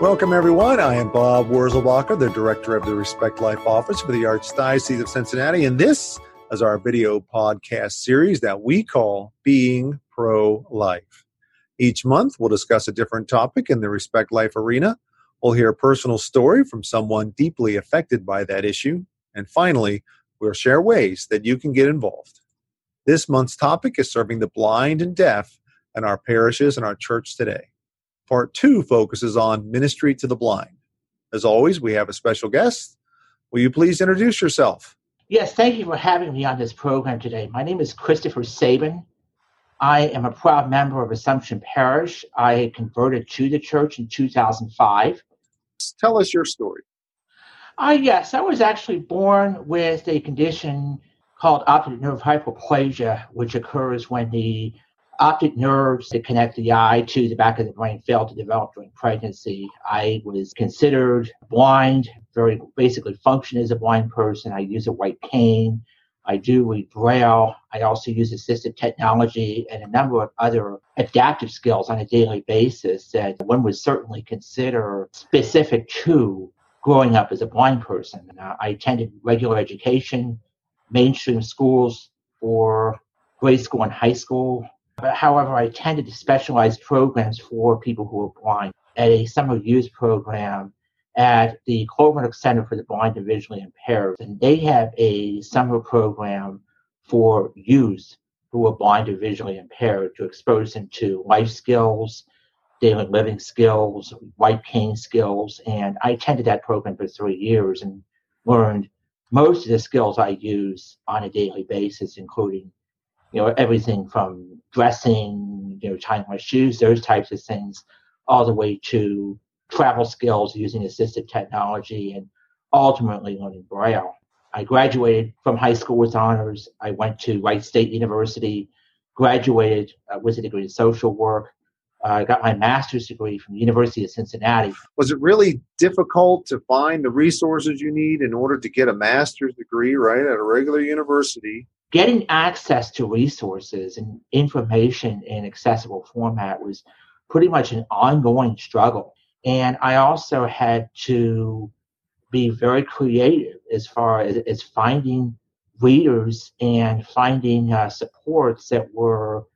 Welcome, everyone. I am Bob Wurzelbacher, the director of the Respect Life Office for the Archdiocese of Cincinnati, and this is our video podcast series that we call Being Pro Life. Each month, we'll discuss a different topic in the Respect Life arena. We'll hear a personal story from someone deeply affected by that issue. And finally, we'll share ways that you can get involved. This month's topic is serving the blind and deaf in our parishes and our church today. Part two focuses on ministry to the blind. As always, we have a special guest. Will you please introduce yourself? Yes, thank you for having me on this program today. My name is Christopher Sabin. I am a proud member of Assumption Parish. I converted to the church in 2005. Tell us your story. Uh, yes, I was actually born with a condition called optic nerve hypoplasia, which occurs when the optic nerves that connect the eye to the back of the brain failed to develop during pregnancy. I was considered blind, very basically function as a blind person. I use a white cane. I do read braille. I also use assistive technology and a number of other adaptive skills on a daily basis that one would certainly consider specific to growing up as a blind person. Uh, I attended regular education, mainstream schools for grade school and high school. However, I attended specialized programs for people who are blind at a summer youth program at the Clover Center for the Blind and Visually Impaired. And they have a summer program for youth who are blind or visually impaired to expose them to life skills, daily living skills, white cane skills. And I attended that program for three years and learned most of the skills I use on a daily basis, including you know, everything from dressing, you know, tying my shoes, those types of things, all the way to travel skills using assistive technology and ultimately learning Braille. I graduated from high school with honors. I went to Wright State University, graduated uh, with a degree in social work. Uh, I got my master's degree from the University of Cincinnati. Was it really difficult to find the resources you need in order to get a master's degree, right, at a regular university? Getting access to resources and information in accessible format was pretty much an ongoing struggle. And I also had to be very creative as far as, as finding readers and finding uh, supports that were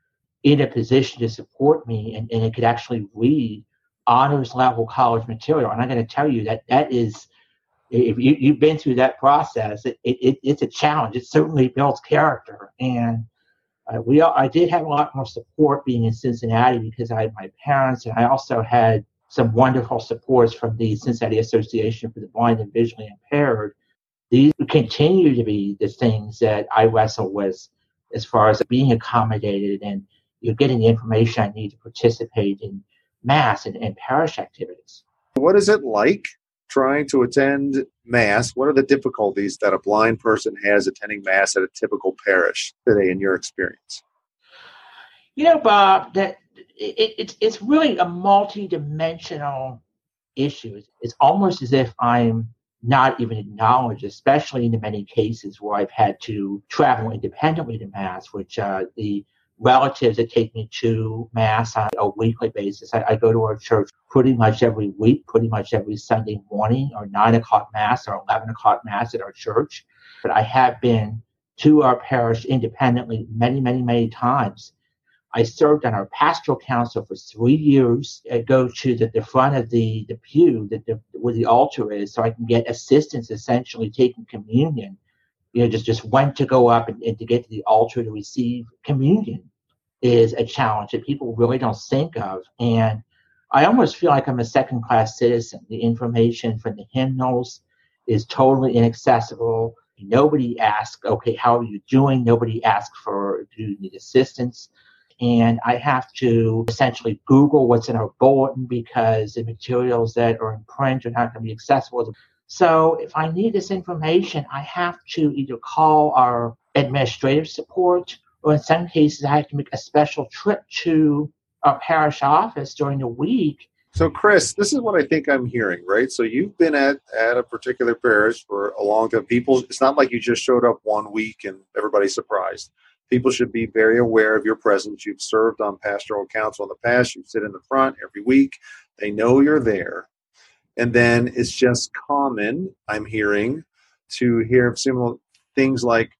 in a position to support me and, and it could actually read honors level college material. And I'm going to tell you that that is if you, you've been through that process, it, it, it's a challenge. It certainly builds character. And uh, we I did have a lot more support being in Cincinnati because I had my parents, and I also had some wonderful supports from the Cincinnati Association for the Blind and Visually Impaired. These continue to be the things that I wrestle with as far as being accommodated and you know, getting the information I need to participate in mass and, and parish activities. What is it like trying to attend Mass, what are the difficulties that a blind person has attending Mass at a typical parish today, in your experience? You know, Bob, that it, it, it's really a multi-dimensional issue. It's almost as if I'm not even acknowledged, especially in the many cases where I've had to travel independently to Mass, which uh, the relatives that take me to mass on a weekly basis. I, I, go to our church pretty much every week, pretty much every Sunday morning, or nine o'clock mass or eleven o'clock mass at our church. But I have been to our parish independently many, many, many times. I served on our pastoral council for three years. I go to the, the front of the, the pew that the, where the altar is so I can get assistance essentially taking communion. You know, just, just went to go up and, and to get to the altar to receive communion is a challenge that people really don't think of. And I almost feel like I'm a second class citizen. The information from the hymnals is totally inaccessible. Nobody asks, okay, how are you doing? Nobody asks for, do you need assistance? And I have to essentially Google what's in our bulletin because the materials that are in print are not going to be accessible. So if I need this information, I have to either call our administrative support or in some cases, I have to make a special trip to our parish office during the week. So, Chris, this is what I think I'm hearing, right? So, you've been at, at a particular parish for a long time. People, it's not like you just showed up one week and everybody's surprised. People should be very aware of your presence. You've served on pastoral council in the past. You sit in the front every week. They know you're there. And then it's just common, I'm hearing, to hear similar things like,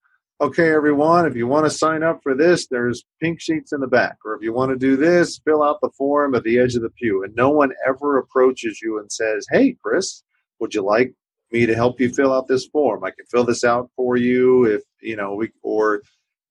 okay, everyone, if you want to sign up for this, there's pink sheets in the back. Or if you want to do this, fill out the form at the edge of the pew. And no one ever approaches you and says, hey, Chris, would you like me to help you fill out this form? I can fill this out for you if, you know, we, or,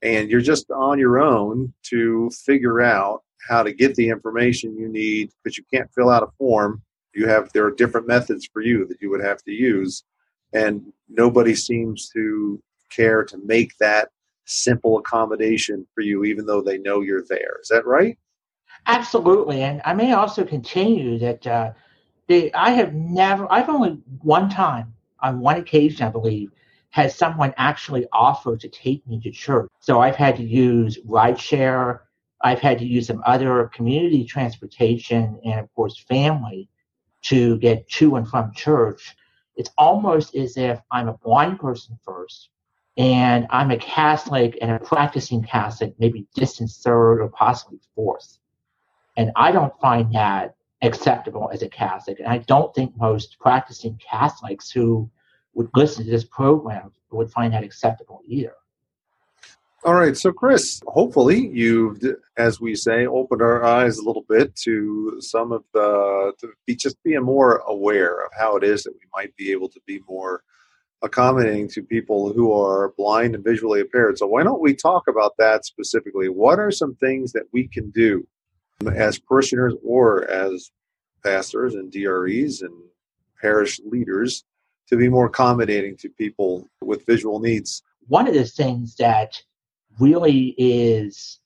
and you're just on your own to figure out how to get the information you need because you can't fill out a form. You have, there are different methods for you that you would have to use. And nobody seems to care to make that simple accommodation for you, even though they know you're there. Is that right? Absolutely. And I may also continue that uh, they, I have never, I've only one time, on one occasion, I believe, has someone actually offered to take me to church. So I've had to use rideshare, I've had to use some other community transportation, and of course, family to get to and from church. It's almost as if I'm a blind person first, and I'm a Catholic and a practicing Catholic, maybe distant third or possibly fourth. And I don't find that acceptable as a Catholic. And I don't think most practicing Catholics who would listen to this program would find that acceptable either. All right, so Chris, hopefully you've, as we say, opened our eyes a little bit to some of the, to be just being more aware of how it is that we might be able to be more accommodating to people who are blind and visually impaired. So, why don't we talk about that specifically? What are some things that we can do as parishioners or as pastors and DREs and parish leaders to be more accommodating to people with visual needs? One of the things that really is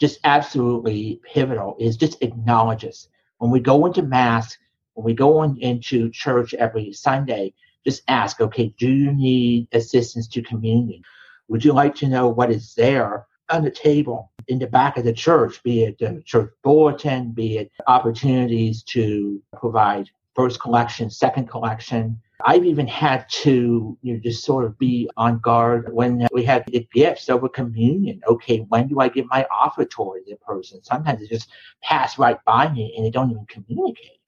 just absolutely pivotal is just acknowledges when we go into mass, when we go in, into church every Sunday, just ask, okay, do you need assistance to communion? Would you like to know what is there on the table in the back of the church, be it the church bulletin, be it opportunities to provide first collection, second collection. I've even had to you know, just sort of be on guard when we had the gifts over communion. Okay, when do I give my offertory to the person? Sometimes they just pass right by me and they don't even communicate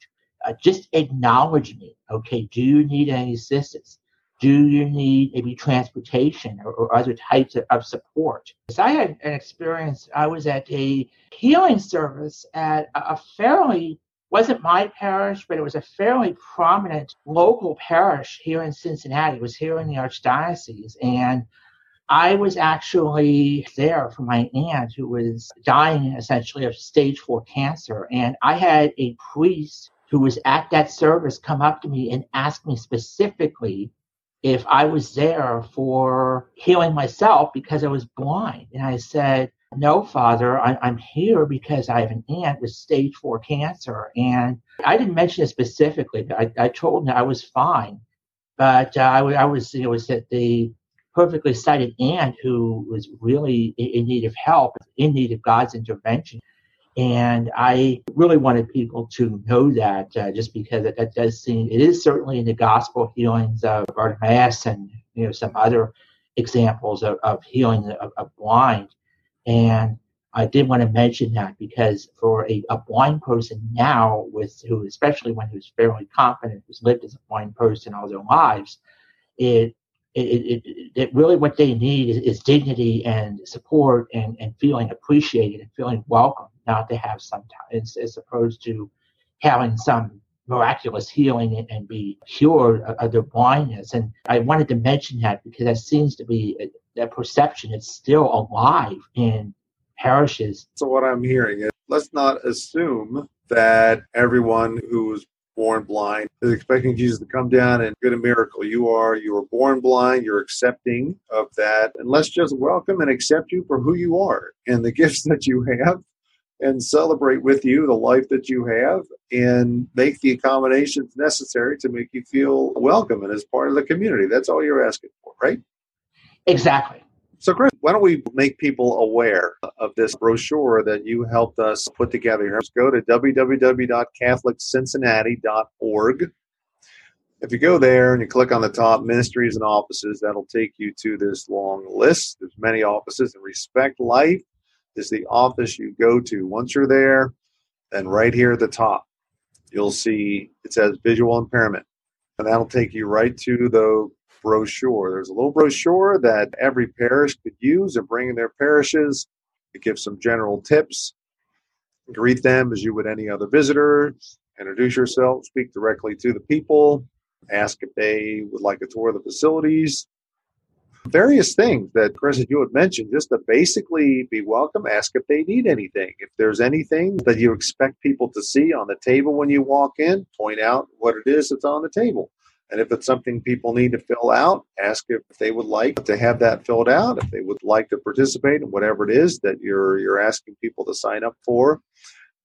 uh, just acknowledge me. Okay, do you need any assistance? Do you need maybe transportation or, or other types of, of support? So I had an experience. I was at a healing service at a, a fairly wasn't my parish, but it was a fairly prominent local parish here in Cincinnati. It was here in the archdiocese, and I was actually there for my aunt who was dying essentially of stage four cancer, and I had a priest who was at that service come up to me and ask me specifically if I was there for healing myself because I was blind. And I said, No, Father, I, am here because I have an aunt with stage four cancer. And I didn't mention it specifically, but I, I told him I was fine. But uh, I, I, was, it was at the perfectly sighted aunt who was really in need of help, in need of God's intervention. And I really wanted people to know that uh, just because it, that does seem, it is certainly in the gospel healings of Bartimaeus and, you know, some other examples of, of healing of, of blind. And I did want to mention that because for a, a blind person now, with who, especially one who's fairly confident, who's lived as a blind person all their lives, it it, it, it, really what they need is, is, dignity and support and, and feeling appreciated and feeling welcome not to have sometimes as opposed to having some miraculous healing and, be cured of their blindness. And I wanted to mention that because that seems to be a, that perception is still alive in parishes. So what I'm hearing is let's not assume that everyone who's born blind is expecting Jesus to come down and get a miracle. You are you were born blind, you're accepting of that. And let's just welcome and accept you for who you are and the gifts that you have and celebrate with you the life that you have and make the accommodations necessary to make you feel welcome and as part of the community. That's all you're asking for, right? Exactly. So, Chris, why don't we make people aware of this brochure that you helped us put together here? Go to www.catholiccincinnati.org. If you go there and you click on the top ministries and offices, that'll take you to this long list. There's many offices and Respect Life is the office you go to. Once you're there, then right here at the top, you'll see it says visual impairment. And that'll take you right to the brochure. There's a little brochure that every parish could use and bring in their parishes. It gives some general tips. Greet them as you would any other visitor. Introduce yourself, speak directly to the people, ask if they would like a tour of the facilities, various things that Chris, as you had mentioned, just to basically be welcome, ask if they need anything. If there's anything that you expect people to see on the table when you walk in, point out what it is that's on the table. And if it's something people need to fill out, ask if they would like to have that filled out, if they would like to participate in whatever it is that you're you're asking people to sign up for.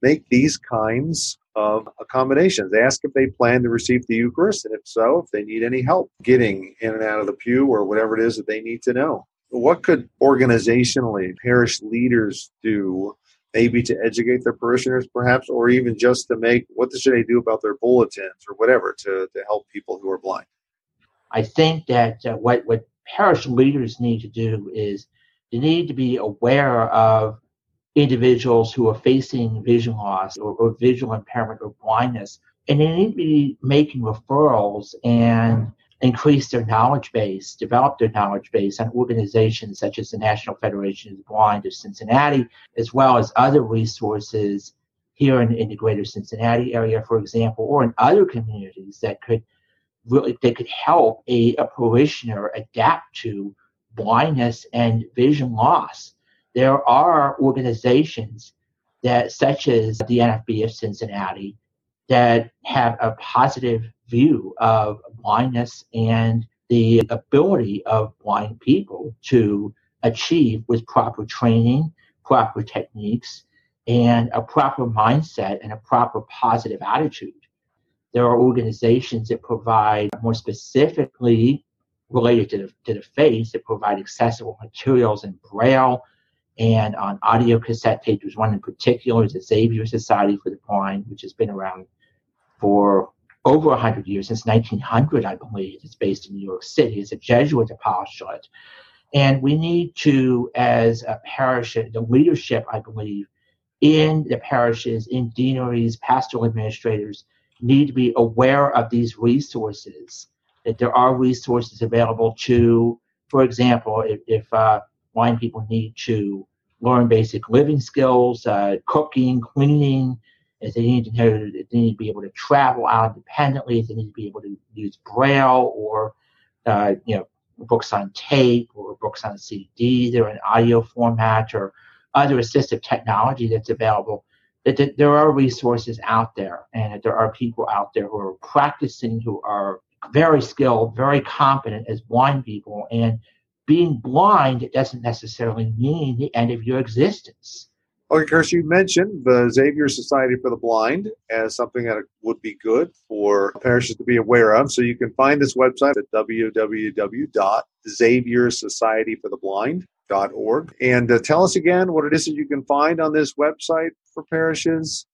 Make these kinds of accommodations. Ask if they plan to receive the Eucharist, and if so, if they need any help getting in and out of the pew or whatever it is that they need to know. What could organizationally parish leaders do, maybe to educate their parishioners, perhaps, or even just to make what should they do about their bulletins or whatever to, to help people who are blind? I think that uh, what, what parish leaders need to do is they need to be aware of individuals who are facing vision loss or, or visual impairment or blindness. And they need to be making referrals and increase their knowledge base, develop their knowledge base on organizations such as the National Federation of the Blind of Cincinnati, as well as other resources here in, in the greater Cincinnati area, for example, or in other communities that could really that could help a, a parishioner adapt to blindness and vision loss there are organizations that, such as the NFB of Cincinnati, that have a positive view of blindness and the ability of blind people to achieve with proper training, proper techniques, and a proper mindset and a proper positive attitude. There are organizations that provide more specifically related to the, to the faith that provide accessible materials in Braille and on audio cassette tape. There's one in particular, is the Xavier Society for the Blind, which has been around for over 100 years, since 1900, I believe. It's based in New York City. It's a Jesuit apostolate. And we need to, as a parish, the leadership, I believe, in the parishes, in deaneries, pastoral administrators, need to be aware of these resources, that there are resources available to, for example, if, if uh, blind people need to learn basic living skills, uh, cooking, cleaning. If they need to know, if they need to be able to travel out independently. If they need to be able to use Braille or, uh, you know, books on tape or books on CD. They're in audio format or other assistive technology that's available. That, there are resources out there, and that there are people out there who are practicing, who are very skilled, very competent as blind people, and being blind doesn't necessarily mean the end of your existence. Okay, Chris, you mentioned the Xavier Society for the Blind as something that would be good for parishes to be aware of. So you can find this website at www.xaviersocietyfortheblind.org. And uh, tell us again what it is that you can find on this website for parishes.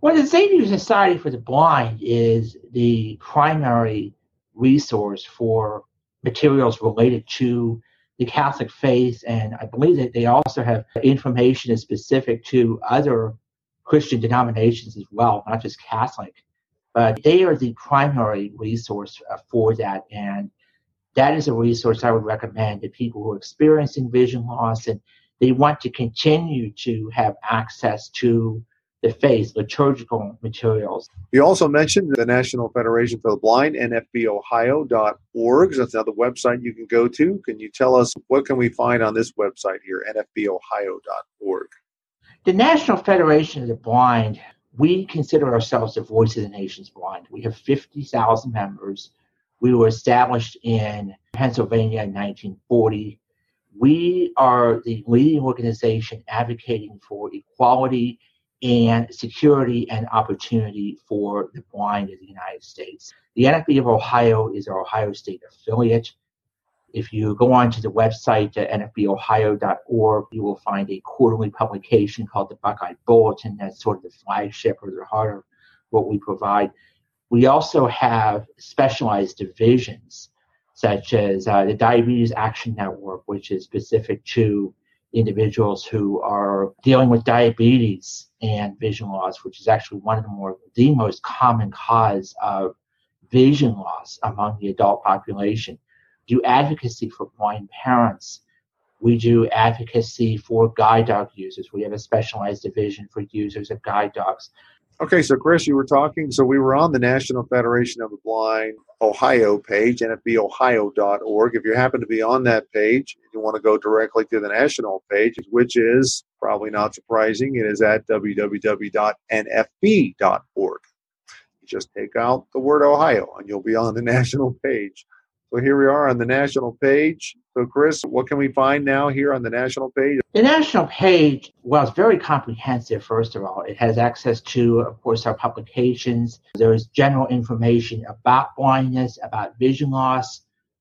Well, the Xavier Society for the Blind is the primary resource for materials related to the Catholic faith, and I believe that they also have information specific to other Christian denominations as well, not just Catholic. But they are the primary resource uh, for that, and that is a resource I would recommend to people who are experiencing vision loss and they want to continue to have access to the faith, liturgical materials. You also mentioned the National Federation for the Blind, nfbohio.org. That's another website you can go to. Can you tell us what can we find on this website here, nfbohio.org? The National Federation of the Blind, we consider ourselves the voice of the nation's blind. We have 50,000 members. We were established in Pennsylvania in 1940. We are the leading organization advocating for equality and security and opportunity for the blind in the United States. The NFB of Ohio is our Ohio State affiliate. If you go onto the website at nfbohio.org, you will find a quarterly publication called the Buckeye Bulletin. That's sort of the flagship or the heart of what we provide. We also have specialized divisions, such as uh, the Diabetes Action Network, which is specific to individuals who are dealing with diabetes and vision loss, which is actually one of the more the most common cause of vision loss among the adult population. Do advocacy for blind parents. We do advocacy for guide dog users. We have a specialized division for users of guide dogs. Okay, so Chris, you were talking. So we were on the National Federation of the Blind Ohio page, nfbohio.org. If you happen to be on that page, you want to go directly to the national page, which is probably not surprising. It is at www.nfb.org. You just take out the word Ohio and you'll be on the national page. So here we are on the national page. So, Chris, what can we find now here on the national page? The national page, well, it's very comprehensive, first of all. It has access to, of course, our publications. There's general information about blindness, about vision loss.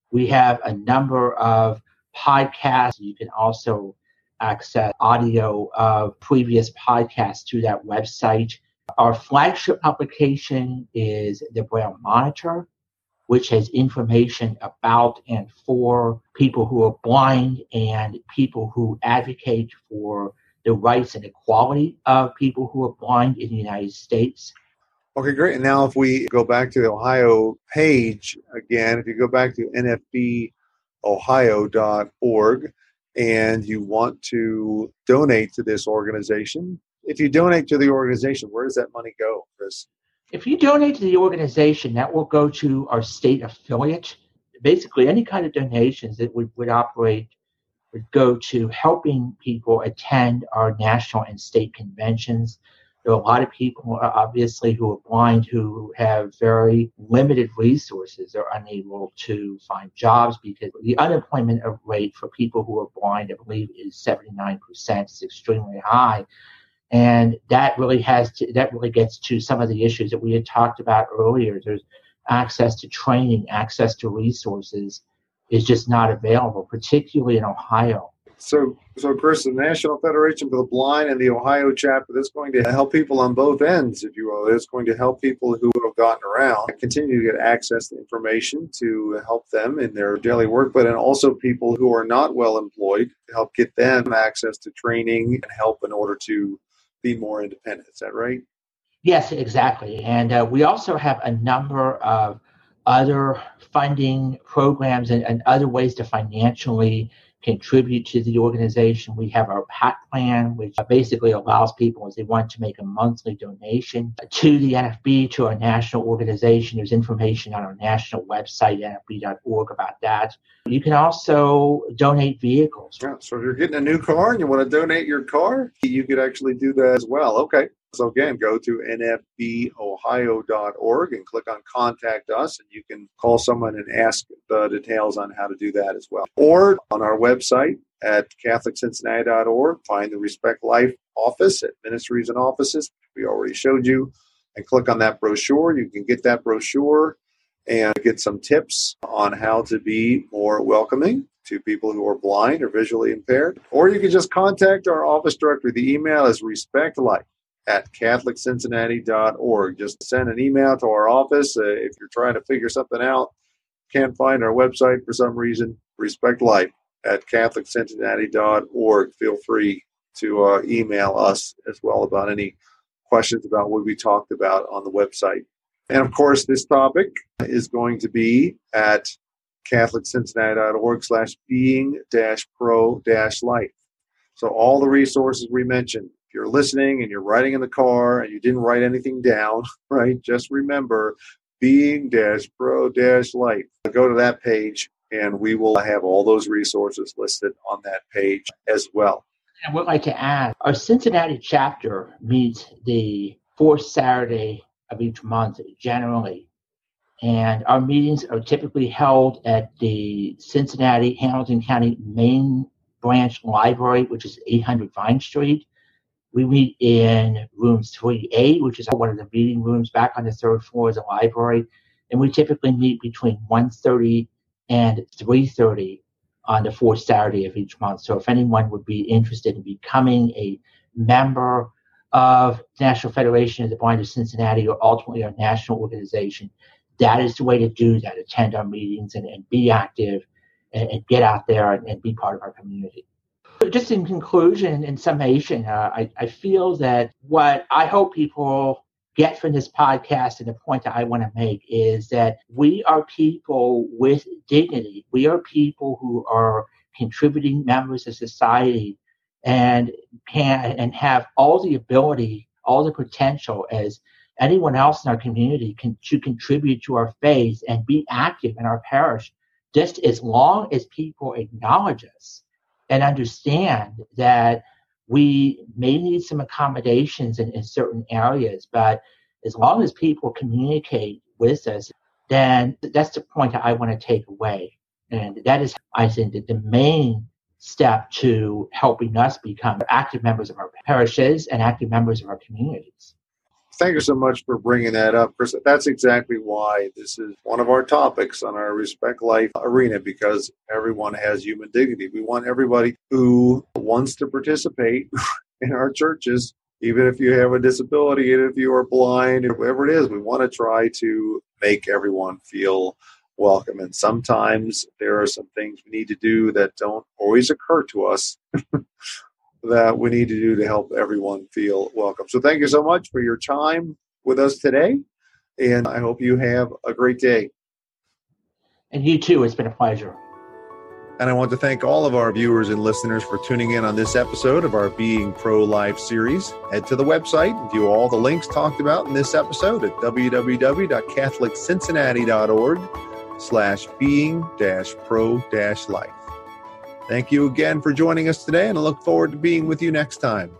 We have a number of podcasts. You can also access audio of previous podcasts through that website. Our flagship publication is the Braille Monitor which has information about and for people who are blind and people who advocate for the rights and equality of people who are blind in the United States. Okay, great. And now, if we go back to the Ohio page again, if you go back to nfbohio.org and you want to donate to this organization, if you donate to the organization, where does that money go, Chris? If you donate to the organization, that will go to our state affiliate. Basically, any kind of donations that would, would operate would go to helping people attend our national and state conventions. There are a lot of people, uh, obviously, who are blind who have very limited resources. They're unable to find jobs because the unemployment rate for people who are blind, I believe, is 79%. It's extremely high. And that really has to, that really gets to some of the issues that we had talked about earlier. There's access to training, access to resources is just not available, particularly in Ohio. So, so Chris, the National Federation for the Blind and the Ohio chapter, that's going to help people on both ends, if you will. It's going to help people who have gotten around continue to get access to information to help them in their daily work, but and also people who are not well employed to help get them access to training and help in order to be more independent. Is that right? Yes, exactly. And uh, we also have a number of other funding programs and, and, other ways to financially contribute to the organization. We have our PAC plan, which basically allows people, if they want to make a monthly donation to the NFB, to our national organization. There's information on our national website, nfb.org, about that. You can also donate vehicles. Yeah, so if you're getting a new car and you want to donate your car, you could actually do that as well. Okay. So again, go to nfbohio.org and click on contact us and you can call someone and ask the details on how to do that as well. Or on our website at catholic.cincinnati.org, find the Respect Life office at Ministries and Offices, we already showed you, and click on that brochure. You can get that brochure and get some tips on how to be more welcoming to people who are blind or visually impaired. Or you can just contact our office directory. The email is respectlife at catholiccincinnati.org. Just send an email to our office uh, if you're trying to figure something out. Can't find our website for some reason. Respect Life at catholiccincinnati.org. Feel free to uh, email us as well about any questions about what we talked about on the website. And of course, this topic is going to be at catholiccincinnati.org slash being dash pro dash life. So all the resources we mentioned you're listening and you're riding in the car and you didn't write anything down, right? Just remember being dash pro dash life. Go to that page and we will have all those resources listed on that page as well. I would like to add our Cincinnati chapter meets the fourth Saturday of each month generally. And our meetings are typically held at the Cincinnati Hamilton County Main Branch Library, which is 800 Vine Street. We meet in room 3A, which is one of the meeting rooms back on the third floor of the library. And we typically meet between 1.30 and 3.30 on the fourth Saturday of each month. So if anyone would be interested in becoming a member of National Federation of the Blind of Cincinnati or ultimately our national organization, that is the way to do that. Attend our meetings and, and be active and, and get out there and, and be part of our community. Just in conclusion, and summation, uh, I, I feel that what I hope people get from this podcast and the point that I want to make is that we are people with dignity. We are people who are contributing members of society and can and have all the ability, all the potential as anyone else in our community can to contribute to our faith and be active in our parish just as long as people acknowledge us and understand that we may need some accommodations in, in certain areas, but as long as people communicate with us, then that's the point that I want to take away. And that is, I think, the main step to helping us become active members of our parishes and active members of our communities. Thank you so much for bringing that up, Chris. That's exactly why this is one of our topics on our Respect Life arena because everyone has human dignity. We want everybody who wants to participate in our churches, even if you have a disability, even if you are blind, whatever it is, we want to try to make everyone feel welcome. And sometimes there are some things we need to do that don't always occur to us. that we need to do to help everyone feel welcome. So thank you so much for your time with us today, and I hope you have a great day. And you too. It's been a pleasure. And I want to thank all of our viewers and listeners for tuning in on this episode of our Being Pro Life series. Head to the website and view all the links talked about in this episode at www.catholiccincinnati.org slash being dash pro dash life. Thank you again for joining us today, and I look forward to being with you next time.